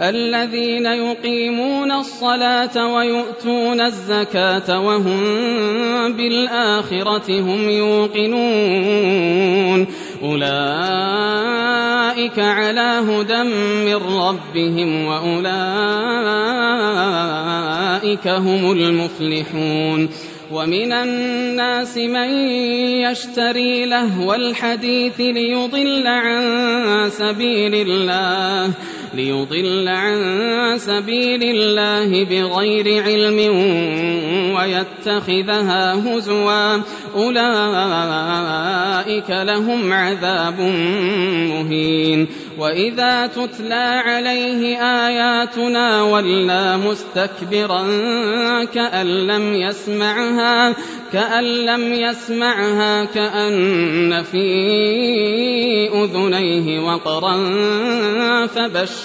الذين يقيمون الصلاة ويؤتون الزكاة وهم بالآخرة هم يوقنون. أولئك على هدى من ربهم وأولئك هم المفلحون. ومن الناس من يشتري لهو الحديث ليضل عن سبيل الله. ليضل عن سبيل الله بغير علم ويتخذها هزوا. أولئك لهم عذاب مهين. وإذا تتلى عليه آياتنا ولى مستكبرا كأن لم يسمعها كأن لم يسمعها كأن في أذنيه وقرا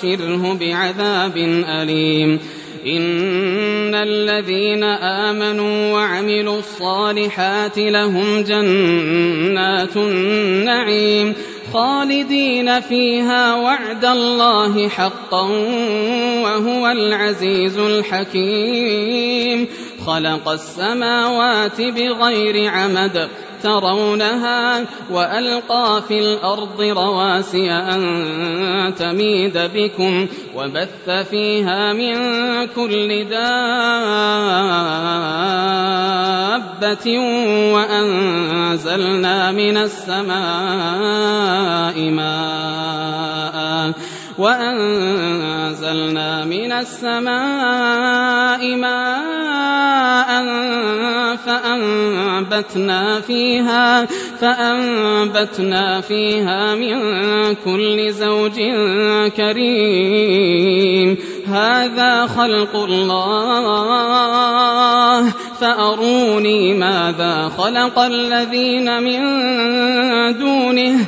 فبشره بعذاب أليم. إن الذين آمنوا وعملوا الصالحات لهم جنات النعيم خالدين فيها وعد الله حقا وهو العزيز الحكيم. خلق السماوات بغير عمد ترونها وألقى في الأرض رواسي أن تميد بكم وبث فيها من كل دابة وأنزلنا من السماء ماء وأنزلنا من السماء ماء فأنبتنا فيها فأنبتنا فيها من كل زوج كريم. هذا خلق الله. فأروني ماذا خلق الذين من دونه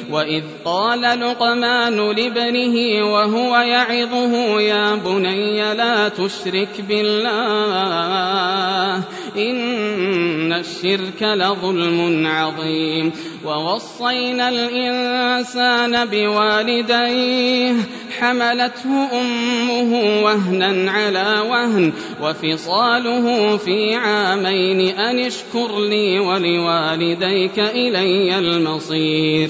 وإذ قال لقمان لابنه وهو يعظه يا بني لا تشرك بالله إن الشرك لظلم عظيم. ووصينا الإنسان بوالديه حملته أمه وهنا على وهن وفصاله في عامين أن اشكر لي ولوالديك إلي المصير.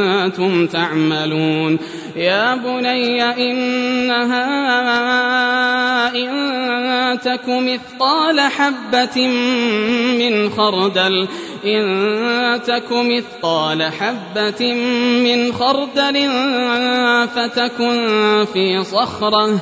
تعملون. يا بني إنها إن تك مثقال حبة من خردل إن تك مثقال حبة من خردل فتكن في صخرة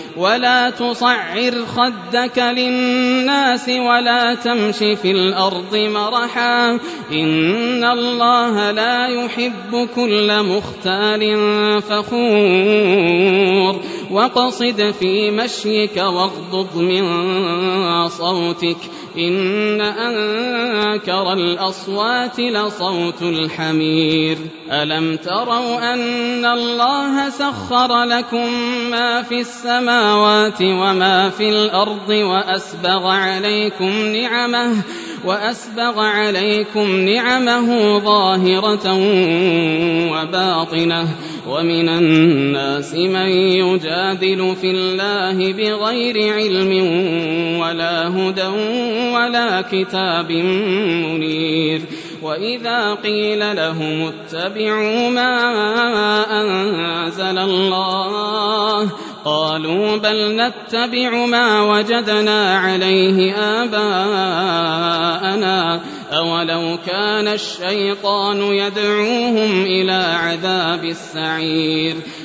ولا تصعر خدك للناس ولا تمش في الأرض مرحا. إن الله لا يحب كل مختال فخور. وقصد في مشيك واغضض من صوتك. إن أنكر الأصوات لصوت الحمير. ألم تروا أن الله سخر لكم ما في السماوات وما في الأرض وأسبغ عليكم نعمه وأسبغ عليكم نعمه ظاهرة وباطنة ومن الناس من يجادل في الله بغير علم ولا هدى ولا كتاب منير وإذا قيل لهم اتبعوا ما أنزل الله قالوا بل نتبع ما وجدنا عليه آباءنا. أولو كان الشيطان يدعوهم إلى عذاب السعير.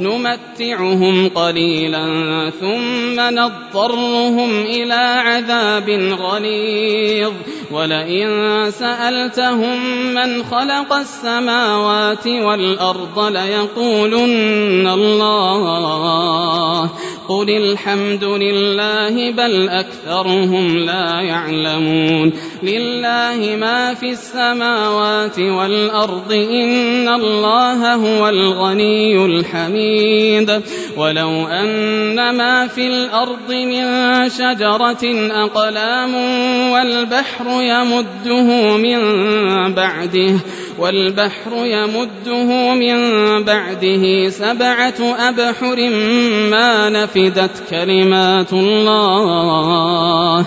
نمتعهم قليلا ثم نضطرهم إلى عذاب غليظ ولئن سألتهم من خلق السماوات والأرض ليقولن الله قل الحمد لله بل أكثرهم لا يعلمون لله ما في السماوات والأرض إن الله هو الغني الحميد. ولو أن ما في الأرض من شجرة أقلام والبحر يمده من بعده والبحر يمده من بعده سبعة أبحر ما نفدت كلمات الله.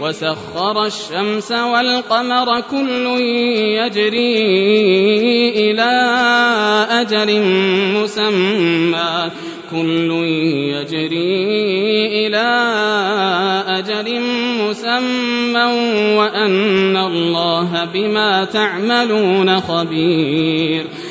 وسخر الشمس والقمر كل يجري إلى أجل مسمى. كل يجري إلى أجل مسمى وأن الله بما تعملون خبير.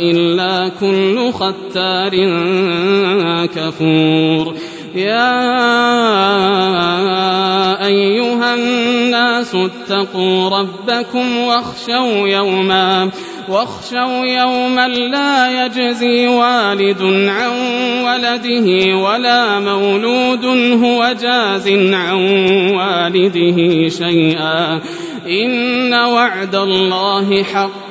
إلا كل ختار كفور. يا أيها الناس اتقوا ربكم واخشوا يوما واخشوا يوما لا يجزي والد عن ولده ولا مولود هو جاز عن والده شيئا. إن وعد الله حق.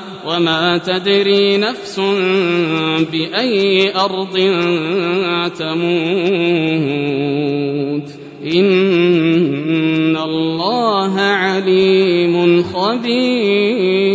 وما تدري نفس بأي أرض تموت. إن الله عليم خبير.